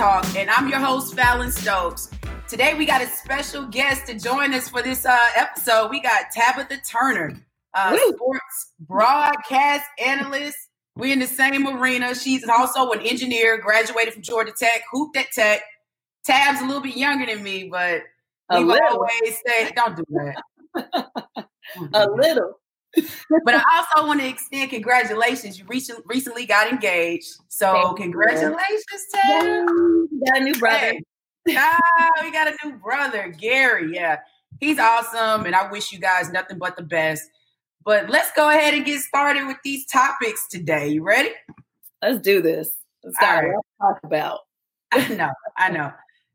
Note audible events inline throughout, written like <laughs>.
Talk, and I'm your host, Fallon Stokes. Today, we got a special guest to join us for this uh, episode. We got Tabitha Turner, uh, sports broadcast analyst. We're in the same arena. She's also an engineer, graduated from Georgia Tech, hooped at Tech. Tab's a little bit younger than me, but we always say, don't do that. <laughs> a little but I also want to extend congratulations. You recently recently got engaged. So congratulations, Ted. You got a new brother. Ah, we got a new brother, Gary. Yeah. He's awesome. And I wish you guys nothing but the best. But let's go ahead and get started with these topics today. You ready? Let's do this. Let's start. Right. Talk about. I know, I know.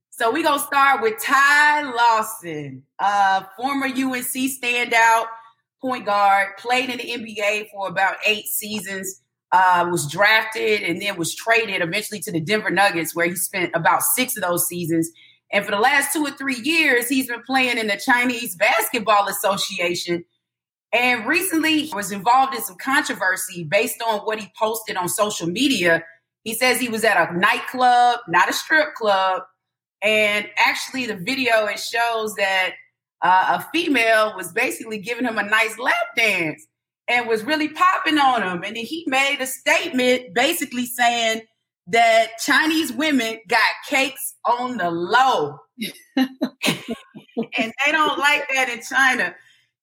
So we're gonna start with Ty Lawson, uh, former UNC standout point guard, played in the NBA for about eight seasons, uh, was drafted and then was traded eventually to the Denver Nuggets, where he spent about six of those seasons. And for the last two or three years, he's been playing in the Chinese Basketball Association. And recently was involved in some controversy based on what he posted on social media. He says he was at a nightclub, not a strip club. And actually, the video it shows that uh, a female was basically giving him a nice lap dance and was really popping on him. And then he made a statement basically saying that Chinese women got cakes on the low. <laughs> and they don't like that in China.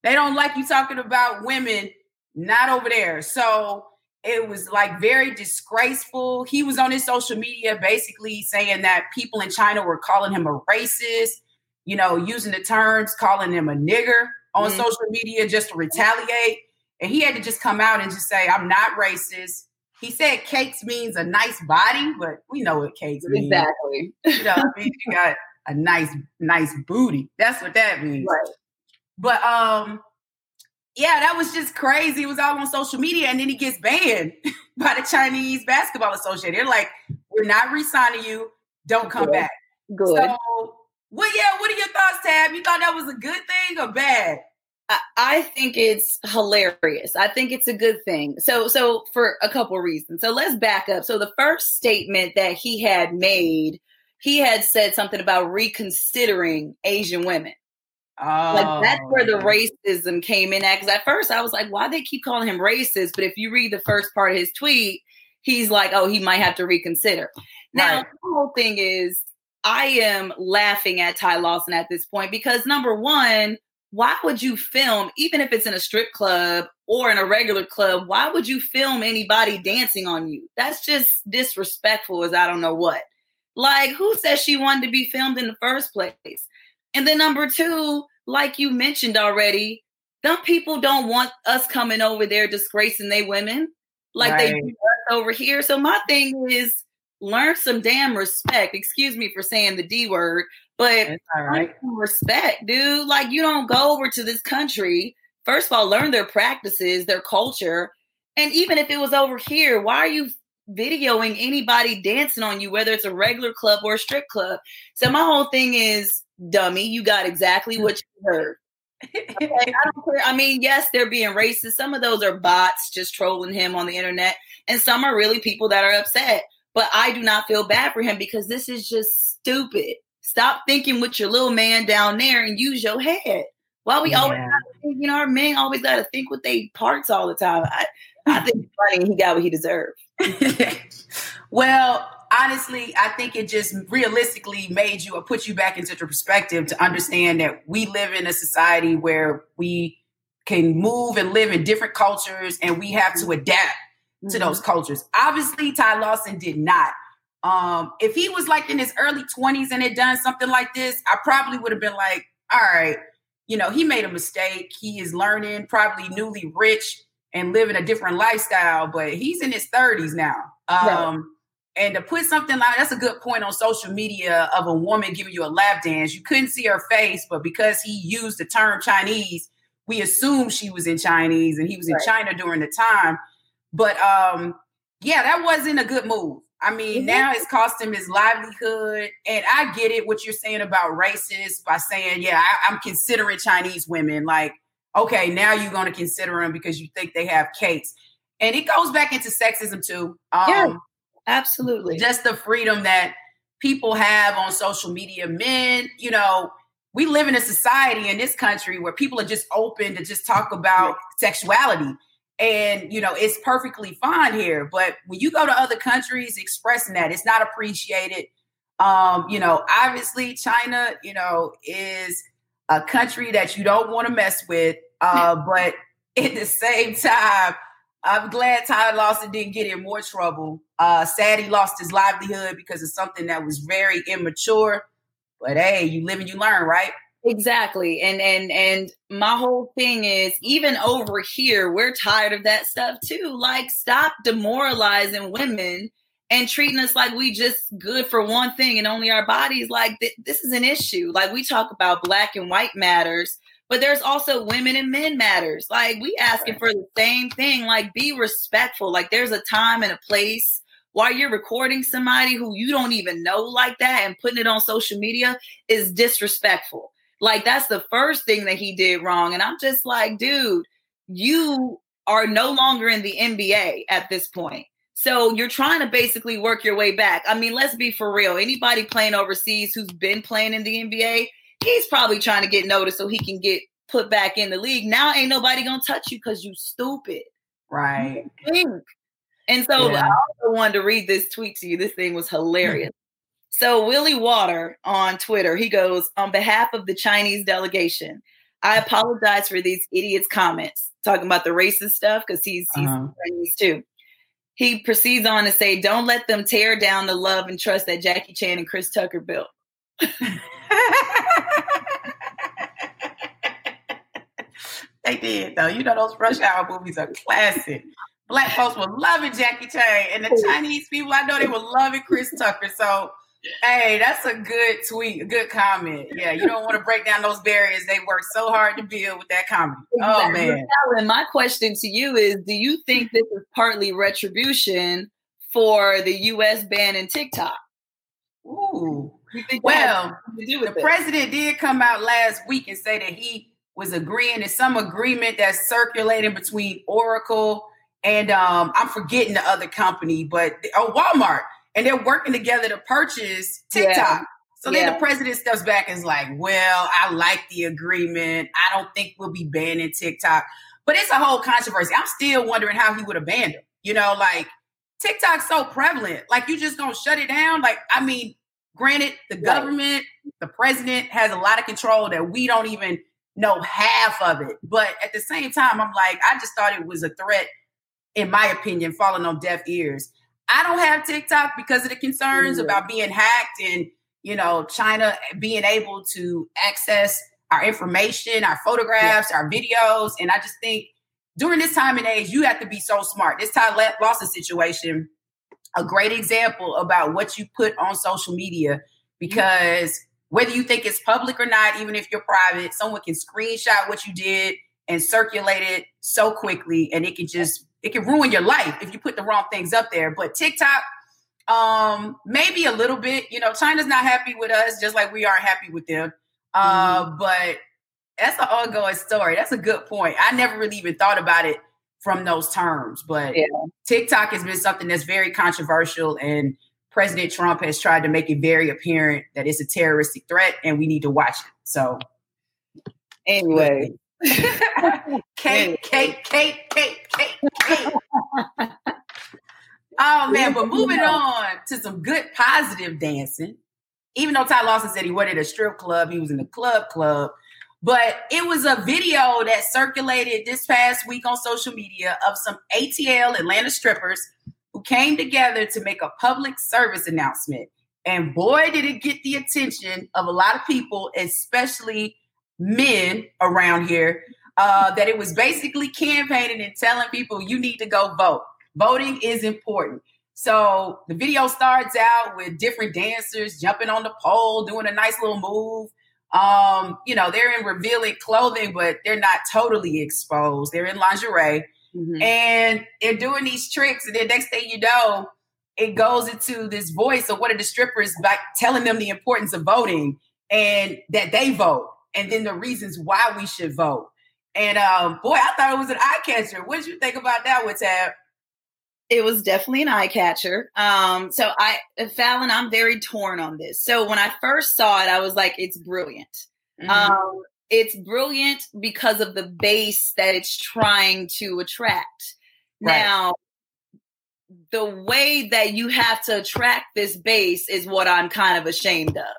They don't like you talking about women, not over there. So it was like very disgraceful. He was on his social media basically saying that people in China were calling him a racist you know, using the terms, calling him a nigger on mm-hmm. social media just to retaliate. And he had to just come out and just say, I'm not racist. He said cakes means a nice body, but we know what cakes means. Exactly. You know, I mean, you got a nice, nice booty. That's what that means. Right. But um, yeah, that was just crazy. It was all on social media, and then he gets banned <laughs> by the Chinese Basketball Association. They're like, "We're not re-signing you. Don't come Good. back." Good. So well, yeah. What are your thoughts, Tab? You thought that was a good thing or bad? I think it's hilarious. I think it's a good thing. So, so for a couple reasons. So let's back up. So the first statement that he had made, he had said something about reconsidering Asian women. Oh. Like that's oh, where the racism came in at. Because at first I was like, why they keep calling him racist? But if you read the first part of his tweet, he's like, oh, he might have to reconsider. Now right. the whole thing is I am laughing at Ty Lawson at this point because number one, why would you film, even if it's in a strip club or in a regular club, why would you film anybody dancing on you? That's just disrespectful as I don't know what. Like, who says she wanted to be filmed in the first place? And then number two, like you mentioned already, some people don't want us coming over there disgracing they women like right. they do us over here. So my thing is learn some damn respect. Excuse me for saying the D word, but all right. respect, dude. Like you don't go over to this country. First of all, learn their practices, their culture. And even if it was over here, why are you videoing anybody dancing on you, whether it's a regular club or a strip club? So my whole thing is, dummy, you got exactly what you heard. okay, I don't care. I mean, yes, they're being racist. Some of those are bots just trolling him on the internet, and some are really people that are upset. But I do not feel bad for him because this is just stupid. Stop thinking with your little man down there and use your head. Why we yeah. always, think, you know, our men always got to think with their parts all the time. I, I think it's funny he got what he deserved. <laughs> well, honestly, I think it just realistically made you or put you back into perspective to understand that we live in a society where we can move and live in different cultures and we have to adapt to those mm-hmm. cultures. Obviously, Ty Lawson did not. Um, if he was like in his early 20s and had done something like this, I probably would have been like, all right, you know, he made a mistake. He is learning, probably newly rich and living a different lifestyle, but he's in his 30s now. Um, right. And to put something like that's a good point on social media of a woman giving you a lap dance. You couldn't see her face, but because he used the term Chinese, we assumed she was in Chinese and he was in right. China during the time. But um, yeah, that wasn't a good move. I mean, mm-hmm. now it's cost him his livelihood. And I get it, what you're saying about racist by saying, yeah, I, am considering Chinese women. Like, okay, now you're going to consider them because you think they have cakes. And it goes back into sexism too. Um, yeah, absolutely. Just the freedom that people have on social media. Men, you know, we live in a society in this country where people are just open to just talk about sexuality. And, you know, it's perfectly fine here. But when you go to other countries expressing that, it's not appreciated. Um, you know, obviously, China, you know, is a country that you don't want to mess with. <laughs> Uh, but at the same time, I'm glad Tyler Lawson didn't get in more trouble. Uh, sad he lost his livelihood because of something that was very immature. But hey, you live and you learn, right? Exactly. And and and my whole thing is even over here, we're tired of that stuff too. Like stop demoralizing women and treating us like we just good for one thing and only our bodies. Like th- this is an issue. Like we talk about black and white matters, but there's also women and men matters. Like we asking for the same thing. Like be respectful. Like there's a time and a place while you're recording somebody who you don't even know like that and putting it on social media is disrespectful. Like that's the first thing that he did wrong. And I'm just like, dude, you are no longer in the NBA at this point. So you're trying to basically work your way back. I mean, let's be for real. Anybody playing overseas who's been playing in the NBA, he's probably trying to get noticed so he can get put back in the league. Now ain't nobody gonna touch you because you stupid. Right. Think. And so yeah. I also wanted to read this tweet to you. This thing was <laughs> hilarious. So Willie Water on Twitter, he goes, on behalf of the Chinese delegation, I apologize for these idiots' comments, talking about the racist stuff, because he's, he's uh-huh. Chinese too. He proceeds on to say, Don't let them tear down the love and trust that Jackie Chan and Chris Tucker built. <laughs> they did, though. You know, those Rush Hour movies are classic. Black folks were loving Jackie Chan, and the Chinese people, I know they were loving Chris Tucker. So, hey, that's a good tweet, a good comment. Yeah, you don't want to break down those barriers. They worked so hard to build with that comedy. Oh, exactly. Man. And my question to you is: Do you think this is partly retribution for the U.S. ban in TikTok? Ooh. Well, the president did come out last week and say that he was agreeing to some agreement that's circulating between Oracle and um, I'm forgetting the other company, but oh, Walmart, and they're working together to purchase TikTok. Yeah. So yeah. then the president steps back and is like, "Well, I like the agreement. I don't think we'll be banning TikTok." But it's a whole controversy. I'm still wondering how he would abandon. You know, like TikTok's so prevalent. Like you just gonna shut it down? Like, I mean, granted, the right. government, the president has a lot of control that we don't even know half of it. But at the same time, I'm like, I just thought it was a threat in my opinion, falling on deaf ears. I don't have TikTok because of the concerns mm-hmm. about being hacked and, you know, China being able to access our information, our photographs, yeah. our videos. And I just think during this time and age, you have to be so smart. This Ty Lawson situation, a great example about what you put on social media because mm-hmm. whether you think it's public or not, even if you're private, someone can screenshot what you did and circulate it so quickly and it can just it can ruin your life if you put the wrong things up there. But TikTok, um, maybe a little bit. You know, China's not happy with us, just like we aren't happy with them. Uh, mm-hmm. but that's an ongoing story. That's a good point. I never really even thought about it from those terms. But yeah. TikTok has been something that's very controversial, and President Trump has tried to make it very apparent that it's a terroristic threat, and we need to watch it. So, anyway, Kate, Kate, Kate, Kate, Kate, Kate. oh man, but moving on to some good positive dancing. Even though Ty Lawson said he went at a strip club, he was in the club club. But it was a video that circulated this past week on social media of some ATL Atlanta strippers who came together to make a public service announcement. And boy, did it get the attention of a lot of people, especially men around here uh, that it was basically campaigning and telling people you need to go vote. Voting is important. So the video starts out with different dancers jumping on the pole, doing a nice little move. Um, you know, they're in revealing clothing, but they're not totally exposed. They're in lingerie mm-hmm. and they're doing these tricks. And then next thing you know, it goes into this voice of one of the strippers like telling them the importance of voting and that they vote and then the reasons why we should vote. And um, boy, I thought it was an eye catcher. What did you think about that one, Tab? it was definitely an eye catcher. Um, so I, Fallon, I'm very torn on this. So when I first saw it, I was like, it's brilliant. Mm-hmm. Um, it's brilliant because of the base that it's trying to attract. Right. Now, the way that you have to attract this base is what I'm kind of ashamed of.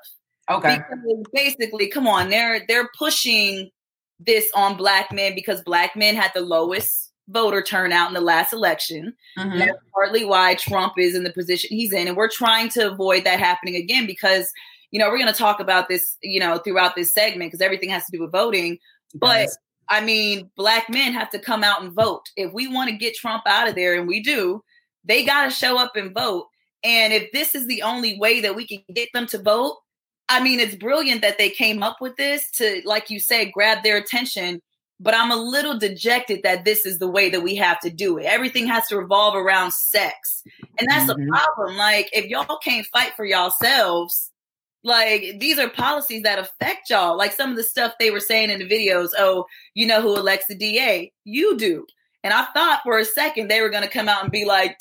Okay. Because basically, come on, they're they're pushing this on black men because black men had the lowest voter turnout in the last election. Mm-hmm. That's partly why Trump is in the position he's in. And we're trying to avoid that happening again because, you know, we're going to talk about this, you know, throughout this segment because everything has to do with voting. But yes. I mean, black men have to come out and vote. If we want to get Trump out of there, and we do, they got to show up and vote. And if this is the only way that we can get them to vote, I mean, it's brilliant that they came up with this to, like you said, grab their attention but I'm a little dejected that this is the way that we have to do it. Everything has to revolve around sex. And that's mm-hmm. a problem. Like, if y'all can't fight for y'all yourselves, like these are policies that affect y'all. Like some of the stuff they were saying in the videos, oh, you know who elects the DA? You do. And I thought for a second they were going to come out and be like,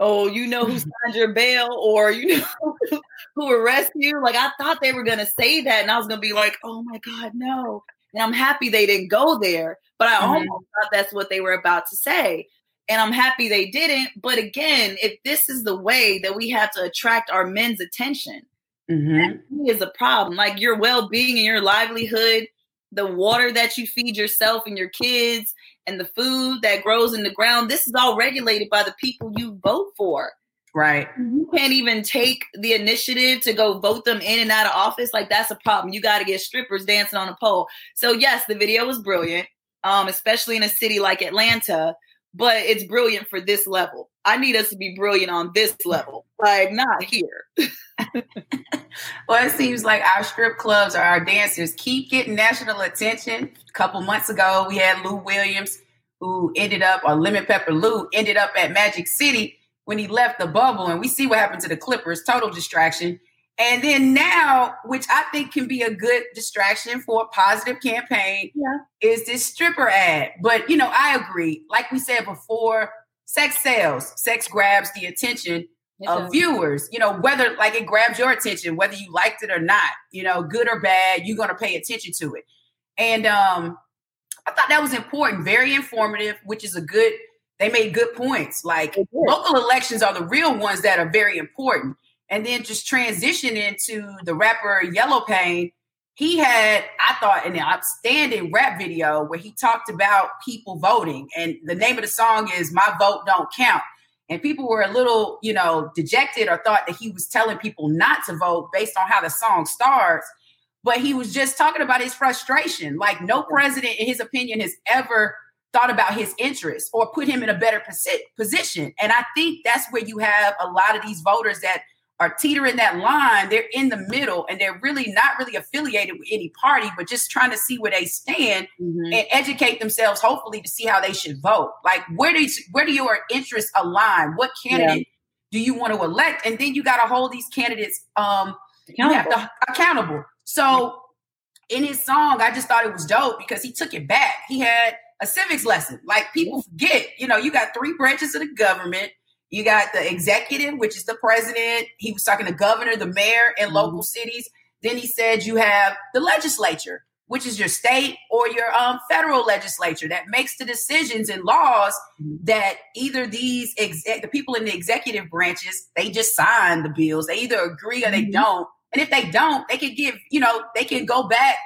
oh, you know who <laughs> signed your bail or you know <laughs> who arrested you? Like I thought they were going to say that. And I was going to be like, oh my God, no. And I'm happy they didn't go there, but I mm-hmm. almost thought that's what they were about to say. And I'm happy they didn't. But again, if this is the way that we have to attract our men's attention, mm-hmm. is a problem. Like your well being and your livelihood, the water that you feed yourself and your kids, and the food that grows in the ground, this is all regulated by the people you vote for. Right. You can't even take the initiative to go vote them in and out of office. Like that's a problem. You got to get strippers dancing on a pole. So yes, the video was brilliant, um, especially in a city like Atlanta. But it's brilliant for this level. I need us to be brilliant on this level, like not here. <laughs> well, it seems like our strip clubs or our dancers keep getting national attention. A couple months ago, we had Lou Williams, who ended up, or Lemon Pepper Lou, ended up at Magic City when he left the bubble, and we see what happened to the Clippers, total distraction. And then now, which I think can be a good distraction for a positive campaign, yeah. is this stripper ad. But you know, I agree. Like we said before, sex sells, sex grabs the attention it of does. viewers. You know, whether like it grabs your attention, whether you liked it or not, you know, good or bad, you're gonna pay attention to it. And um, I thought that was important, very informative, which is a good they made good points. Like local elections are the real ones that are very important. And then just transition into the rapper YelloPain. He had, I thought, an outstanding rap video where he talked about people voting. And the name of the song is My Vote Don't Count. And people were a little, you know, dejected or thought that he was telling people not to vote based on how the song starts. But he was just talking about his frustration. Like, no president, in his opinion, has ever thought about his interests or put him in a better position. And I think that's where you have a lot of these voters that are teetering that line. They're in the middle and they're really not really affiliated with any party, but just trying to see where they stand mm-hmm. and educate themselves, hopefully, to see how they should vote. Like, where do you, where do your interests align? What candidate yeah. do you want to elect? And then you got to hold these candidates um, accountable. To, accountable. So in his song, I just thought it was dope because he took it back. He had a civics lesson. Like people forget, you know, you got three branches of the government. You got the executive, which is the president. He was talking to governor, the mayor, and mm-hmm. local cities. Then he said you have the legislature, which is your state or your um, federal legislature that makes the decisions and laws mm-hmm. that either these exec- the people in the executive branches they just sign the bills. They either agree or they mm-hmm. don't. And if they don't, they can give you know they can go back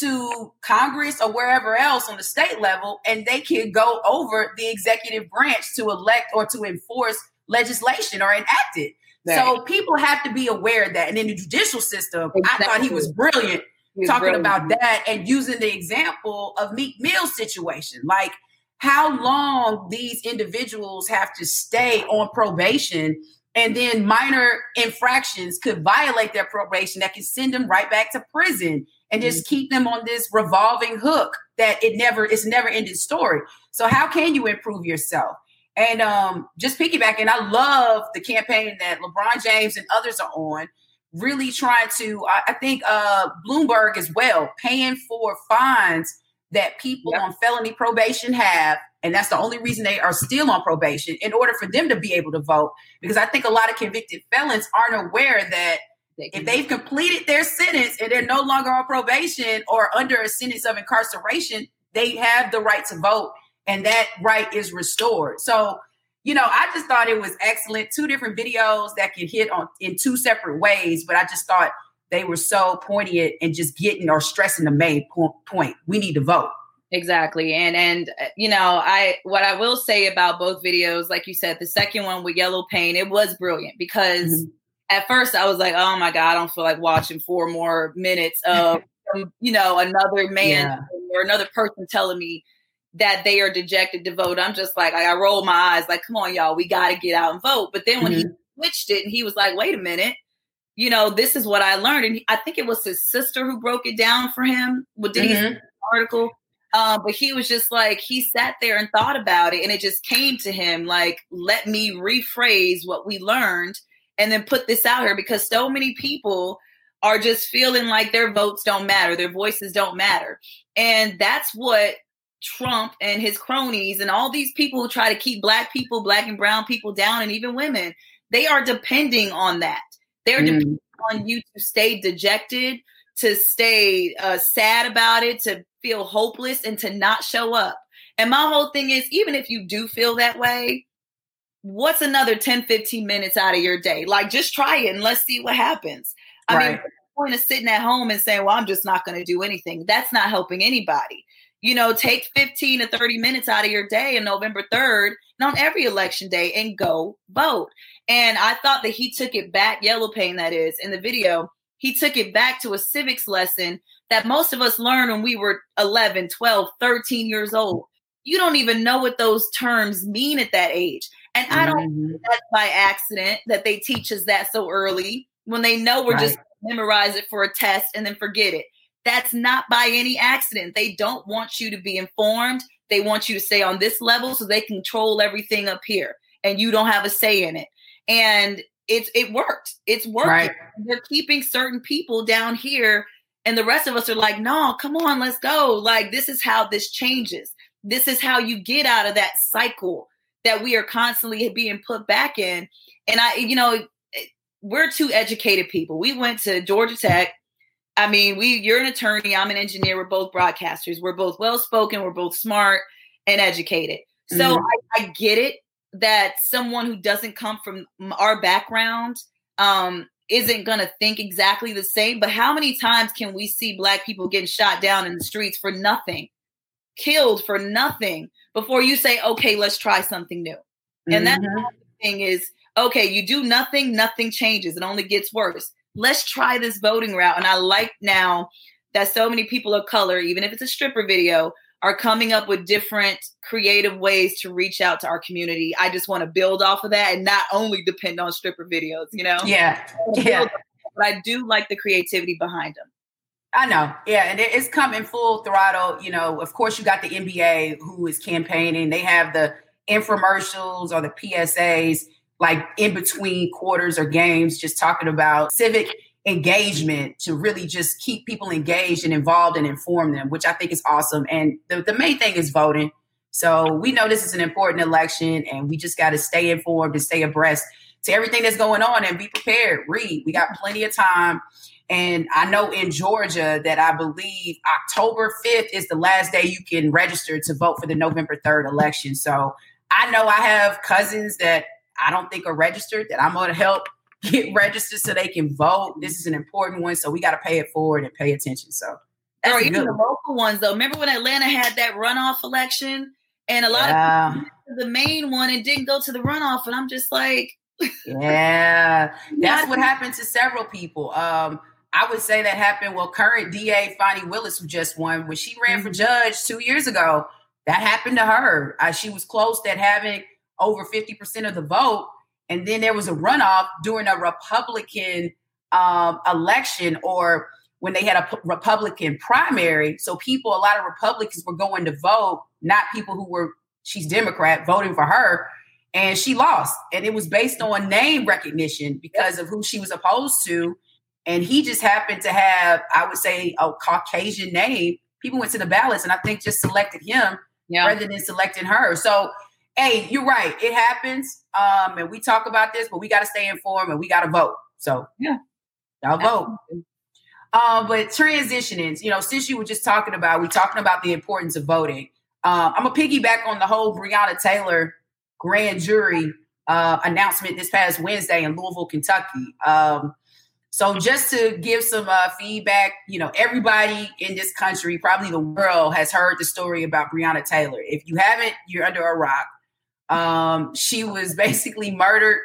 to Congress or wherever else on the state level, and they can go over the executive branch to elect or to enforce legislation or enact it. Right. So people have to be aware of that. And in the judicial system, exactly. I thought he was brilliant he talking brilliant. about that and using the example of Meek Mill's situation. Like how long these individuals have to stay on probation and then minor infractions could violate their probation that can send them right back to prison and just keep them on this revolving hook that it never it's never ended story. So how can you improve yourself? And um, just piggybacking, I love the campaign that LeBron James and others are on, really trying to. I, I think uh, Bloomberg as well, paying for fines that people yep. on felony probation have and that's the only reason they are still on probation in order for them to be able to vote because i think a lot of convicted felons aren't aware that they if they've completed their sentence and they're no longer on probation or under a sentence of incarceration they have the right to vote and that right is restored. So you know i just thought it was excellent. Two different videos that can hit on in two separate ways but i just thought they were so poignant and just getting or stressing the main point. We need to vote. Exactly. And and uh, you know, I what I will say about both videos, like you said, the second one with YelloPain, it was brilliant because mm-hmm. At first I was like, oh my God, I don't feel like watching four more minutes of <laughs> you know, another man yeah. or another person telling me that they are dejected to vote. I'm just like, I roll my eyes, like, come on, y'all, we gotta get out and vote. But then when mm-hmm. he switched it and he was like, wait a minute, you know, this is what I learned. And he, I think it was his sister who broke it down for him. What did mm-hmm. he article? Um, but he was just like, he sat there and thought about it, and it just came to him like, let me rephrase what we learned and then put this out here because so many people are just feeling like their votes don't matter, their voices don't matter. And that's what Trump and his cronies and all these people who try to keep black people, black and brown people down, and even women, they are depending on that. They're mm. depending on you to stay dejected, to stay uh, sad about it, to feel hopeless, and to not show up. And my whole thing is even if you do feel that way, what's another 10, 15 minutes out of your day? Like just try it and let's see what happens. I right. mean, the point of sitting at home and saying, well, I'm just not going to do anything. That's not helping anybody. You know, take 15 to 30 minutes out of your day on November 3rd and on every election day and go vote. And I thought that he took it back, YelloPain that is, in the video he took it back to a civics lesson that most of us learned when we were 11, 12, 13 years old. You don't even know what those terms mean at that age. And I don't mm-hmm. that's by accident that they teach us that so early when they know we're right. just memorize it for a test and then forget it. That's not by any accident. They don't want you to be informed. They want you to stay on this level so they control everything up here and you don't have a say in it. And it's it worked. It's working. Right. They're keeping certain people down here, and the rest of us are like, no, come on, let's go. Like this is how this changes. This is how you get out of that cycle that we are constantly being put back in. And I, you know, we're two educated people. We went to Georgia Tech. I mean, we you're an attorney, I'm an engineer, we're both broadcasters. We're both well spoken, we're both smart and educated. So mm-hmm. I, I get it that someone who doesn't come from our background um, isn't going to think exactly the same. But how many times can we see Black people getting shot down in the streets for nothing, killed for nothing, before you say, okay, let's try something new? And mm-hmm. that thing is, okay, you do nothing, nothing changes. It only gets worse. Let's try this voting route. And I like now that so many people of color, even if it's a stripper video, are coming up with different creative ways to reach out to our community. I just want to build off of that and not only depend on stripper videos, you know? Yeah. Yeah. But I do like the creativity behind them. I know. Yeah. And it's coming full throttle. You know, of course, you got the NBA who is campaigning. They have the infomercials or the PSAs like in between quarters or games, just talking about civic engagement to really just keep people engaged and involved and inform them, which I think is awesome. And the, the main thing is voting. So we know this is an important election and we just got to stay informed and stay abreast to everything that's going on and be prepared. Read. We got plenty of time. And I know in Georgia that I believe October 5th is the last day you can register to vote for the November 3rd election. So I know I have cousins that I don't think are registered that I'm going to help <laughs> get registered so they can vote. This is an important one, so we got to pay it forward and pay attention. So, or even the local ones though. Remember when Atlanta had that runoff election, and a lot yeah. of the main one and didn't go to the runoff, and I'm just like, <laughs> yeah, <laughs> that's what happened to several people. Um, I would say that happened. Well, current DA Fani Willis, who just won, when she ran mm-hmm. for judge two years ago, that happened to her. Uh, she was close at having over 50% of the vote and then there was a runoff during a Republican um, election or when they had a p- Republican primary. So people, a lot of Republicans were going to vote, not people who were, she's Democrat, voting for her. And she lost. And it was based on name recognition because of who she was opposed to. And he just happened to have, I would say, a Caucasian name. people went to the ballots and I think just selected him Yeah. rather than selecting her. So, hey, you're right. It happens. Um, and we talk about this, but we got to stay informed and we got to vote. So, Yeah. y'all vote. Uh, but transitioning, you know, since you were just talking about, we talking about the importance of voting. Uh, I'm gonna piggyback on the whole Breonna Taylor grand jury uh, announcement this past Wednesday in Louisville, Kentucky. Um, so just to give some uh, feedback, you know, everybody in this country, probably the world, has heard the story about Breonna Taylor. If you haven't, you're under a rock. Um, she was basically murdered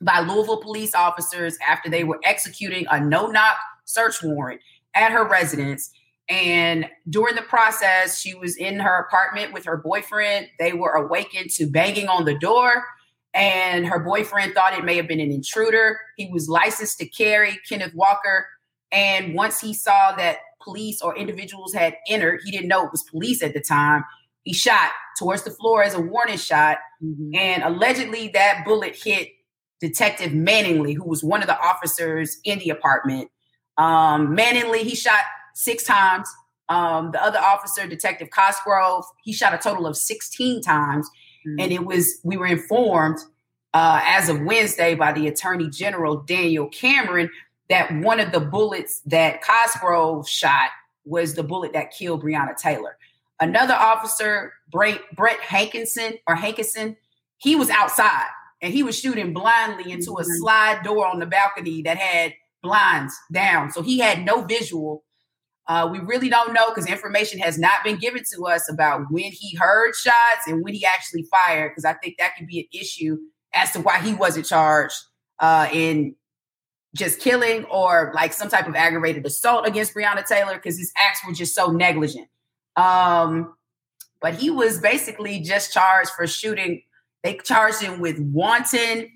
by Louisville police officers after they were executing a no-knock search warrant at her residence. And during the process, she was in her apartment with her boyfriend. They were awakened to banging on the door, and her boyfriend thought it may have been an intruder. He was licensed to carry, Kenneth Walker. And once he saw that police or individuals had entered, he didn't know it was police at the time. He shot towards the floor as a warning shot. Mhm. And allegedly, that bullet hit Detective Mattingly, who was one of the officers in the apartment. Um, Mattingly, he shot six times. Um, the other officer, Detective Cosgrove, he shot a total of 16 times. Mhm. And it was, we were informed uh, as of Wednesday by the Attorney General, Daniel Cameron, that one of the bullets that Cosgrove shot was the bullet that killed Breonna Taylor. Another officer, Brett, Brett Hankinson or Hankinson, he was outside and he was shooting blindly into a Mhm. slide door on the balcony that had blinds down. So he had no visual. Uh, we really don't know because information has not been given to us about when he heard shots and when he actually fired. Because I think that could be an issue as to why he wasn't charged uh, in just killing or like some type of aggravated assault against Breonna Taylor because his acts were just so negligent. Um, but he was basically just charged for shooting. They charged him with wanton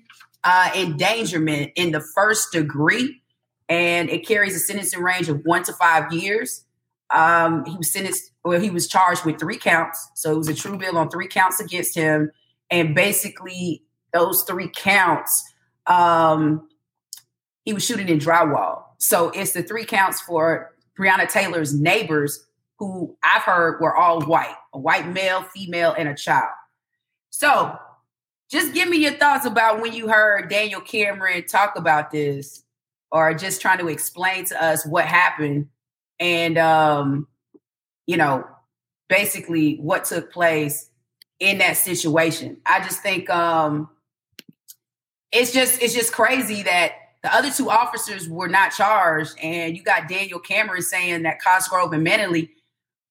uh, endangerment in the first degree, and it carries a sentencing range of one to five years. Um, he was sentenced, well, he was charged with three counts. So it was a true bill on three counts against him. And basically, those three counts, um, he was shooting in drywall. So it's the three counts for Breonna Taylor's neighbors, who I've heard were all white a white male, female, and a child. So just give me your thoughts about when you heard Daniel Cameron talk about this, or just trying to explain to us what happened and, um, you know, basically what took place in that situation. I just think um, it's just it's just crazy that the other two officers were not charged, and you got Daniel Cameron saying that Cosgrove and Menley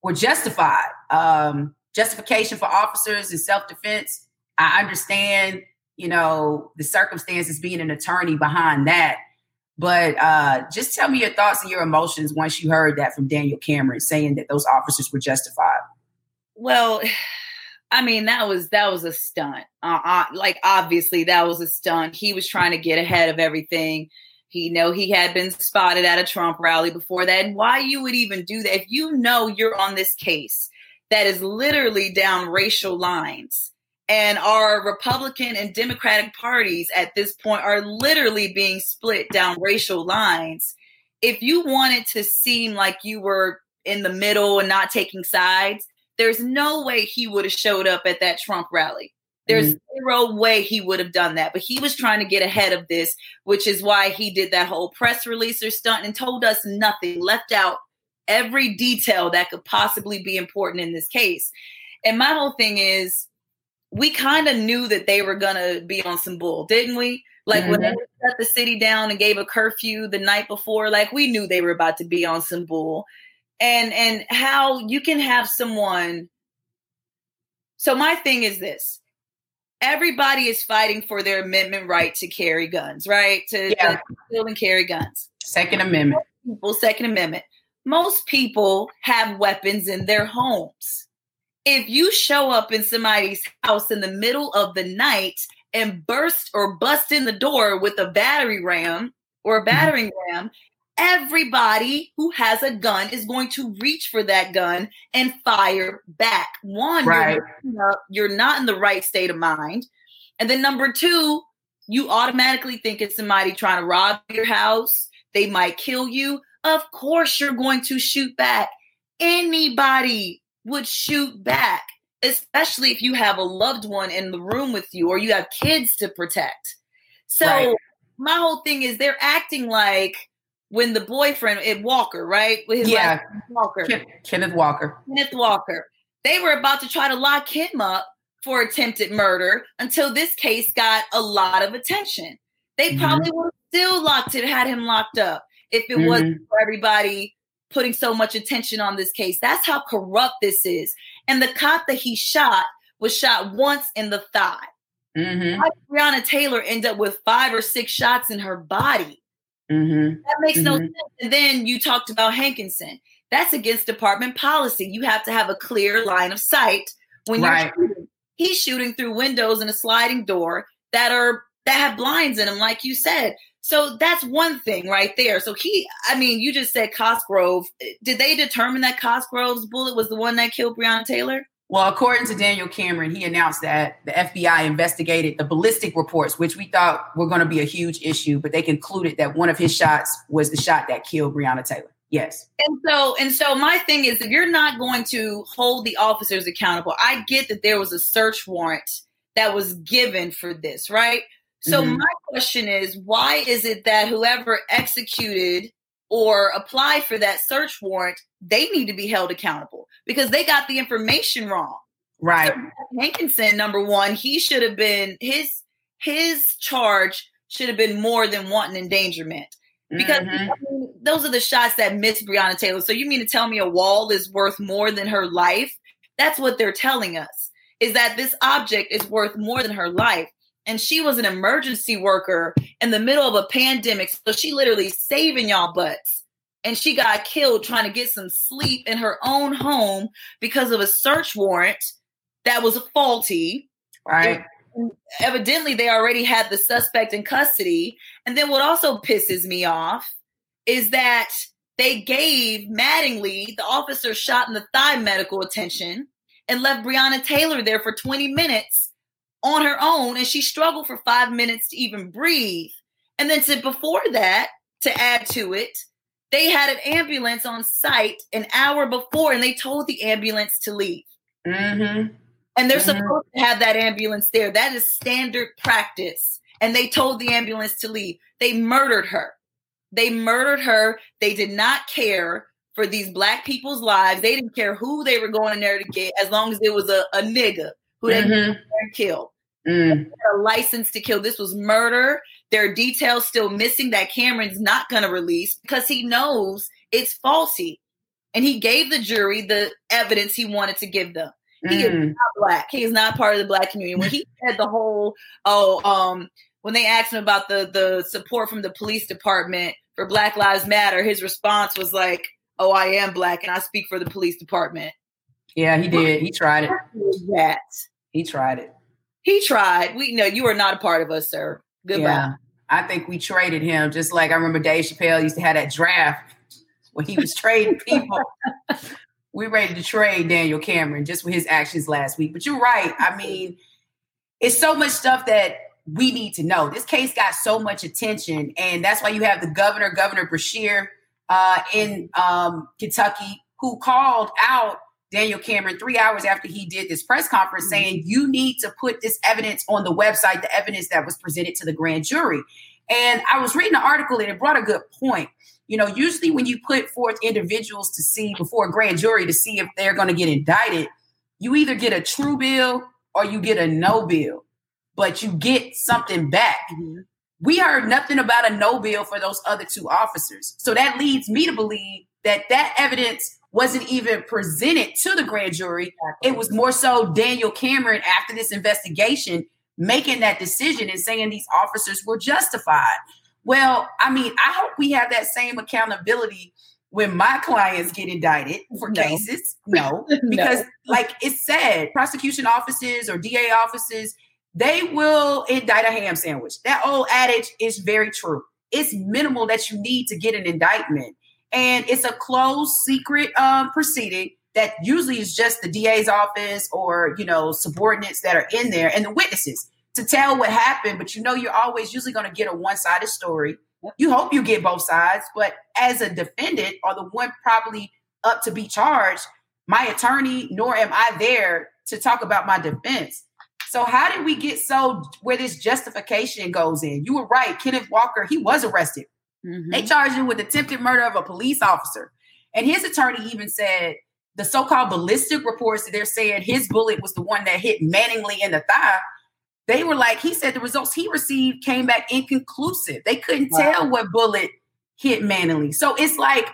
were justified. Um, justification for officers is self defense. I understand, you know, the circumstances being an attorney behind that. But uh, just tell me your thoughts and your emotions once you heard that from Daniel Cameron saying that those officers were justified. Well, I mean that was that was a stunt. Uh, uh, like obviously that was a stunt. He was trying to get ahead of everything. He know he had been spotted at a Trump rally before that. And why you would even do that if you know you're on this case that is literally down racial lines and our Republican and Democratic parties at this point are literally being split down racial lines. If you wanted to seem like you were in the middle and not taking sides, there's no way he would have showed up at that Trump rally. There's mm-hmm. zero way he would have done that. But he was trying to get ahead of this, which is why he did that whole press release or stunt and told us nothing, left out every detail that could possibly be important in this case. And my whole thing is, we kind of knew that they were going to be on some bull, didn't we? Like mm-hmm. when they shut the city down and gave a curfew the night before, like we knew they were about to be on some bull. And and how you can have someone So my thing is this. Everybody is fighting for their amendment right to carry guns, right? To, yeah. to and carry guns. Second Amendment. People, Second Amendment. Most people have weapons in their homes if you show up in somebody's house in the middle of the night and burst or bust in the door with a battery ram or a mm-hmm. battering ram, everybody who has a gun is going to reach for that gun and fire back. One, right. you're, you're not in the right state of mind. And then number two, you automatically think it's somebody trying to rob your house. They might kill you. Of course, you're going to shoot back anybody would shoot back, especially if you have a loved one in the room with you or you have kids to protect. So right. my whole thing is they're acting like when the boyfriend Ed Walker, right? With his yeah, Walker, Ken- Kenneth Walker, Kenneth Walker. They were about to try to lock him up for attempted murder until this case got a lot of attention. They mm-hmm. probably would have still locked it, had him locked up if it mm-hmm. wasn't for everybody putting so much attention on this case. That's how corrupt this is. And the cop that he shot was shot once in the thigh. Mm-hmm. Breonna Taylor ended up with five or six shots in her body. Mm-hmm. That makes no mm-hmm. sense. And then you talked about Hankinson. That's against department policy. You have to have a clear line of sight when you're shooting. He's shooting through windows and a sliding door that are that have blinds in them, like you said. So that's one thing right there. So he, I mean, you just said Cosgrove. Did they determine that Cosgrove's bullet was the one that killed Breonna Taylor? Well, according to Daniel Cameron, he announced that the FBI investigated the ballistic reports, which we thought were going to be a huge issue, but they concluded that one of his shots was the shot that killed Breonna Taylor. Yes. And so, and so my thing is if you're not going to hold the officers accountable, I get that there was a search warrant that was given for this, right? So mm-hmm. my question is, why is it that whoever executed or applied for that search warrant, they need to be held accountable because they got the information wrong. Right. So Hankinson, number one, he should have been his his charge should have been more than wanton endangerment. Because mm-hmm. I mean, those are the shots that miss Breonna Taylor. So you mean to tell me a wall is worth more than her life? That's what they're telling us. Is that this object is worth more than her life and she was an emergency worker in the middle of a pandemic. So she literally saving y'all butts. And she got killed trying to get some sleep in her own home because of a search warrant that was faulty. Right. And evidently, they already had the suspect in custody. And then what also pisses me off is that they gave Mattingly, the officer shot in the thigh, medical attention and left Breonna Taylor there for 20 minutes on her own and she struggled for five minutes to even breathe. And then to before that, to add to it, they had an ambulance on site an hour before and they told the ambulance to leave. Mm-hmm. And they're mm-hmm. supposed to have that ambulance there. That is standard practice. And they told the ambulance to leave. They murdered her. They murdered her. They did not care for these black people's lives. They didn't care who they were going in there to get, as long as it was a, a nigga who mm-hmm. they killed. Mm. A license to kill. This was murder. There are details still missing that Cameron's not going to release because he knows it's faulty. And he gave the jury the evidence he wanted to give them. He mm. is not black. He is not part of the black community. When he <laughs> said the whole, oh, um, when they asked him about the the support from the police department for Black Lives Matter, his response was like, "Oh, I am black and I speak for the police department." Yeah, he did. He tried it. That he tried it. He tried. We know you are not a part of us, sir. Goodbye. Yeah, I think we traded him just like I remember Dave Chappelle used to have that draft <laughs> when he was trading people. <laughs> We're ready to trade Daniel Cameron just with his actions last week. But you're right. I mean, it's so much stuff that we need to know. This case got so much attention, and that's why you have the governor, Governor Beshear, uh, in um, Kentucky, who called out Daniel Cameron three hours after he did this press conference mm-hmm. saying, You need to put this evidence on the website, the evidence that was presented to the grand jury. And I was reading an article and it brought a good point. You know, usually when you put forth individuals to see before a grand jury to see if they're going to get indicted, you either get a true bill or you get a no bill, but you get something back. Mm-hmm. We heard nothing about a no bill for those other two officers. So that leads me to believe that that evidence wasn't even presented to the grand jury. It was more so Daniel Cameron after this investigation making that decision and saying these officers were justified. Well, I mean, I hope we have that same accountability when my clients get indicted for no. cases. <laughs> No, <laughs> because no. like it said, prosecution offices or DA offices, they will indict a ham sandwich. That old adage is very true. It's minimal that you need to get an indictment and it's a closed secret um, proceeding that usually is just the DA's office or you know subordinates that are in there and the witnesses to tell what happened. But you know you're always usually going to get a one-sided story. You hope you get both sides, but as a defendant or the one probably up to be charged, my attorney, nor am I there to talk about my defense. So how did we get so where this justification goes in? You were right. Kenneth Walker, he was arrested. Mm-hmm. They charged him with attempted murder of a police officer. And his attorney even said the so-called ballistic reports that they're saying his bullet was the one that hit Mattingly in the thigh. They were like, he said the results he received came back inconclusive. They couldn't wow. tell what bullet hit Mattingly. So it's like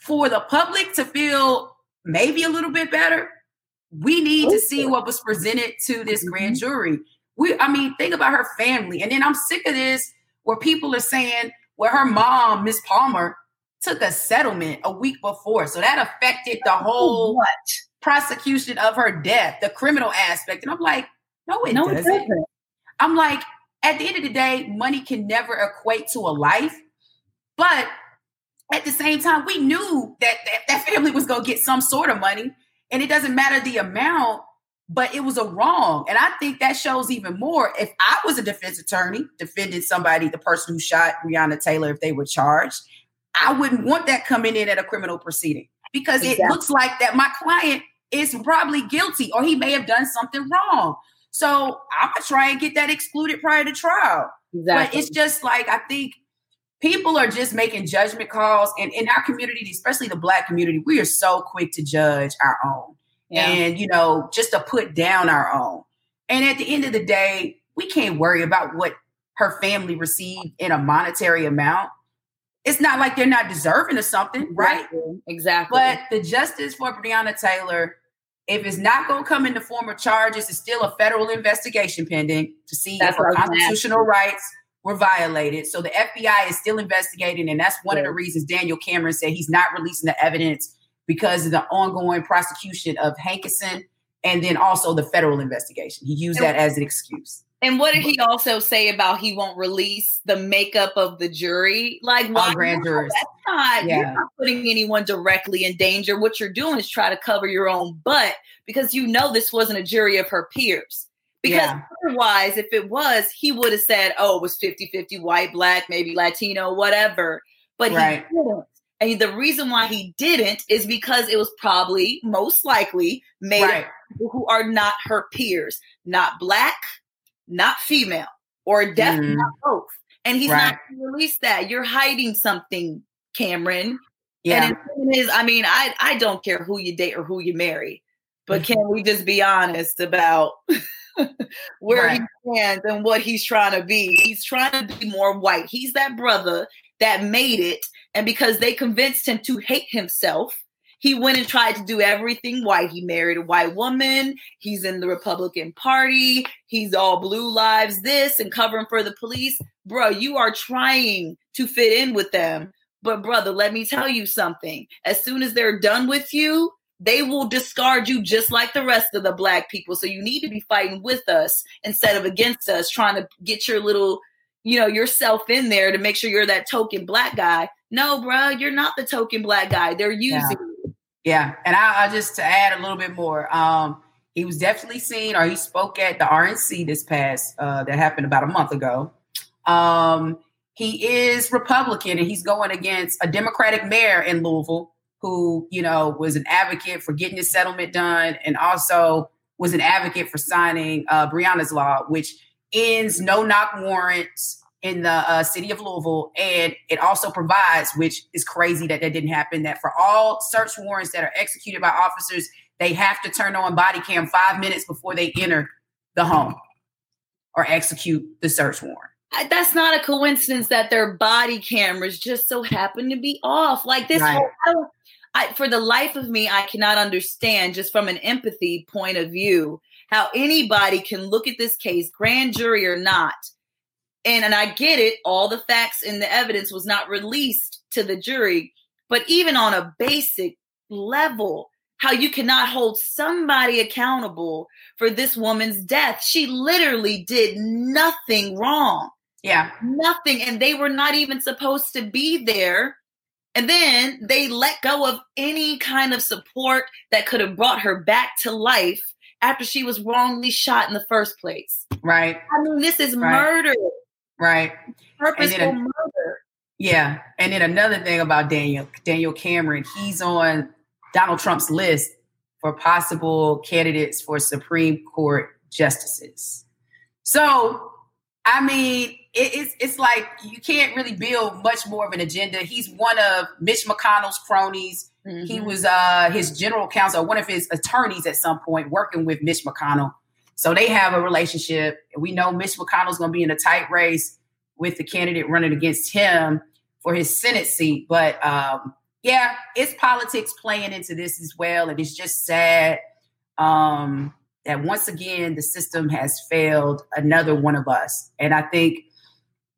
for the public to feel maybe a little bit better, we need to see what was presented to this mm-hmm. grand jury. We, I mean, think about her family. And then I'm sick of this where people are saying, well, her mom, Miss Palmer, took a settlement a week before. So that affected the whole what? prosecution of her death, the criminal aspect. And I'm like, no, it, no, doesn't. it doesn't. I'm like, at the end of the day, money can never equate to a life. But at the same time, we knew that that, that family was going to get some sort of money. And it doesn't matter the amount, but it was a wrong. And I think that shows even more. If I was a defense attorney defending somebody, the person who shot Breonna Taylor, if they were charged, I wouldn't want that coming in at a criminal proceeding because exactly. it looks like that my client is probably guilty or he may have done something wrong. So I'm gonna try and get that excluded prior to trial. Exactly. But it's just like I think people are just making judgment calls, and in our community, especially the Black community, we are so quick to judge our own, yeah. and you know, just to put down our own. And at the end of the day, we can't worry about what her family received in a monetary amount it's not like they're not deserving of something, right? Exactly. But the justice for Breonna Taylor, if it's not going to come in the form of charges, it's still a federal investigation pending to see that's if her constitutional rights were violated. So the FBI is still investigating, and that's one yeah. of the reasons Daniel Cameron said he's not releasing the evidence because of the ongoing prosecution of Hankison and then also the federal investigation. He used that as an excuse. And what did he also say about he won't release the makeup of the jury? Like, why? grand jurors. That's not, yeah. you're not putting anyone directly in danger. What you're doing is try to cover your own butt because you know this wasn't a jury of her peers. Because yeah. otherwise, if it was, he would have said, oh, it was 50 50 white, black, maybe Latino, whatever. But right. he didn't. And the reason why he didn't is because it was probably most likely made right. who are not her peers, not black, not female, or definitely mm. not both. And he's right. not going to release that. You're hiding something, Cameron. Yeah. And is, I mean, I I don't care who you date or who you marry, but can we just be honest about <laughs> where right. he stands and what he's trying to be? He's trying to be more white. He's that brother that made it, and because they convinced him to hate himself, he went and tried to do everything white. He married a white woman. He's in the Republican Party. He's all blue lives this and covering for the police. Bro, you are trying to fit in with them. But, brother, let me tell you something. As soon as they're done with you, they will discard you just like the rest of the black people. So you need to be fighting with us instead of against us, trying to get your little, you know, yourself in there to make sure you're that token black guy. No, bro, you're not the token black guy. They're using yeah. you. Yeah, and I, I, just to add a little bit more. Um, he was definitely seen, or he spoke at the RNC this past uh, that happened about a month ago. Um, he is Republican, and he's going against a Democratic mayor in Louisville who, you know, was an advocate for getting the settlement done, and also was an advocate for signing uh, Breonna's law, which ends no knock warrants in the uh, city of Louisville. And it also provides, which is crazy that that didn't happen, that for all search warrants that are executed by officers, they have to turn on body cam five minutes before they enter the home or execute the search warrant. That's not a coincidence that their body cameras just so happen to be off. Like this right. whole, I, for the life of me, I cannot understand just from an empathy point of view how anybody can look at this case, grand jury or not, and and I get it, all the facts and the evidence was not released to the jury, but even on a basic level, how you cannot hold somebody accountable for this woman's death. She literally did nothing wrong. Yeah. Nothing. And they were not even supposed to be there. And then they let go of any kind of support that could have brought her back to life after she was wrongly shot in the first place. Right. I mean, this is right. murder. Right. Purposeful murder. Yeah. And then another thing about Daniel, Daniel Cameron, he's on Donald Trump's list for possible candidates for Supreme Court justices. So, I mean, it, it's it's like you can't really build much more of an agenda. He's one of Mitch McConnell's cronies. Mm-hmm. He was uh, his general counsel, one of his attorneys at some point, working with Mitch McConnell. So they have a relationship. We know Mitch McConnell's going to be in a tight race with the candidate running against him for his Senate seat. But um, yeah, it's politics playing into this as well, and it's just sad um, that once again the system has failed another one of us. And I think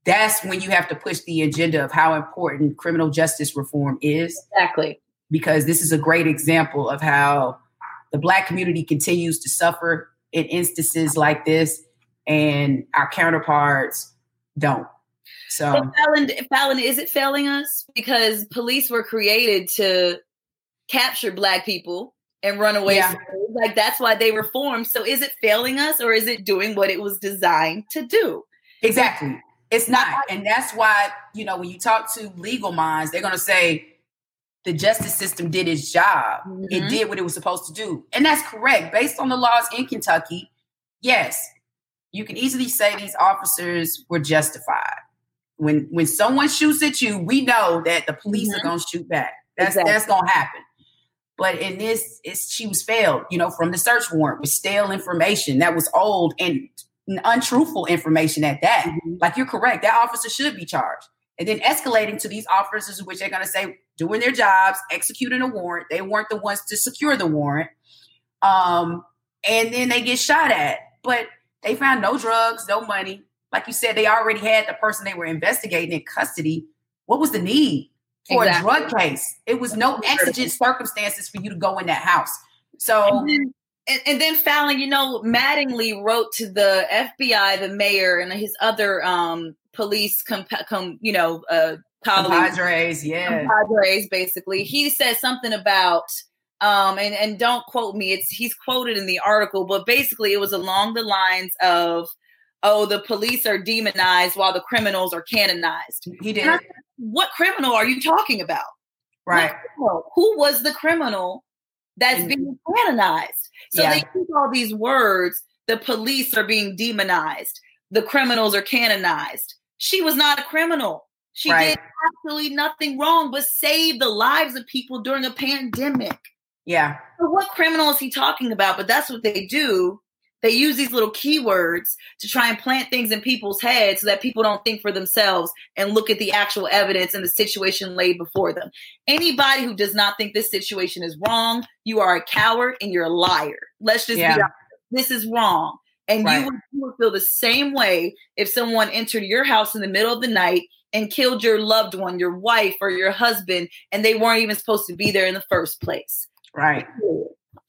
that's when you have to push the agenda of how important criminal justice reform is. Exactly. Because this is a great example of how the Black community continues to suffer in instances like this, and our counterparts don't. So, Fallon, Fallon, is it failing us? Because police were created to capture Black people and run away yeah. Like that's why they were formed. So is it failing us or is it doing what it was designed to do? Exactly. It's not. And that's why, you know, when you talk to legal minds, they're going to say the justice system did its job. Mm-hmm. It did what it was supposed to do. And that's correct. Based on the laws in Kentucky, yes, you can easily say these officers were justified. When when someone shoots at you, we know that the police mm-hmm. are going to shoot back. That's exactly. that's going to happen. But in this, it's she was failed, you know, from the search warrant with stale information that was old and untruthful information at that. Mm-hmm. Like you're correct, that officer should be charged. And then escalating to these officers, which they're going to say doing their jobs, executing a warrant. They weren't the ones to secure the warrant. Um, and then they get shot at. But they found no drugs, no money. Like you said, they already had the person they were investigating in custody. What was the need for exactly. a drug case? It was no exigent circumstances for you to go in that house. So and, and, then Fallon, you know, Mattingly wrote to the FBI, the mayor, and his other um, police, comp- com- you know, uh, compadres, yeah, compadres. Basically, he said something about, um, and and don't quote me. It's he's quoted in the article, but basically, it was along the lines of, "Oh, the police are demonized while the criminals are canonized." He did. what criminal are you talking about? Right. Who was the criminal that's mm-hmm. being canonized? So yeah. they use all these words. The police are being demonized. The criminals are canonized. She was not a criminal. She right. did absolutely nothing wrong but save the lives of people during a pandemic. Yeah. So what criminal is he talking about? But that's what they do. They use these little keywords to try and plant things in people's heads so that people don't think for themselves and look at the actual evidence and the situation laid before them. Anybody who does not think this situation is wrong, you are a coward and you're a liar. Let's just yeah. be honest. This is wrong. And right. you, would, you would feel the same way if someone entered your house in the middle of the night and killed your loved one, your wife or your husband, and they weren't even supposed to be there in the first place. Right.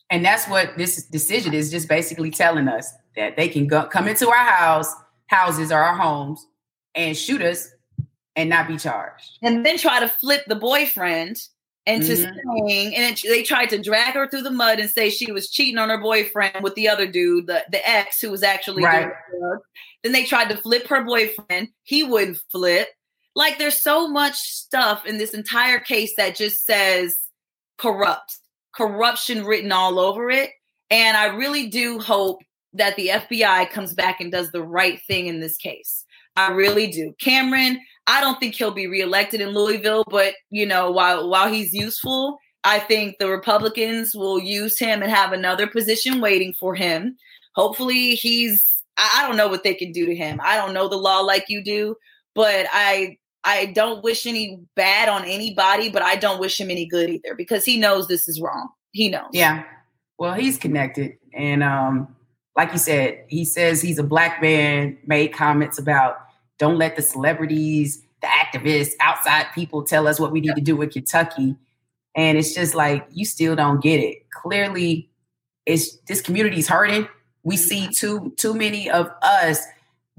And that's what this decision is just basically telling us that they can go, come into our house, houses or our homes and shoot us and not be charged. And then try to flip the boyfriend into mm-hmm. saying, and it, they tried to drag her through the mud and say she was cheating on her boyfriend with the other dude, the, the ex who was actually right. Then they tried to flip her boyfriend. He wouldn't flip. Like there's so much stuff in this entire case that just says corrupt corruption written all over it. And I really do hope that the FBI comes back and does the right thing in this case. I really do. Cameron, I don't think he'll be reelected in Louisville, but you know, while while he's useful, I think the Republicans will use him and have another position waiting for him. Hopefully he's I don't know what they can do to him. I don't know the law like you do, but I I don't wish any bad on anybody, but I don't wish him any good either because he knows this is wrong. He knows. Yeah. Well, he's connected. And um, like you said, he says he's a black man, made comments about don't let the celebrities, the activists, outside people tell us what we need to do with Kentucky. And it's just like you still don't get it. Clearly, it's this community's hurting. We see mm-hmm. too too many of us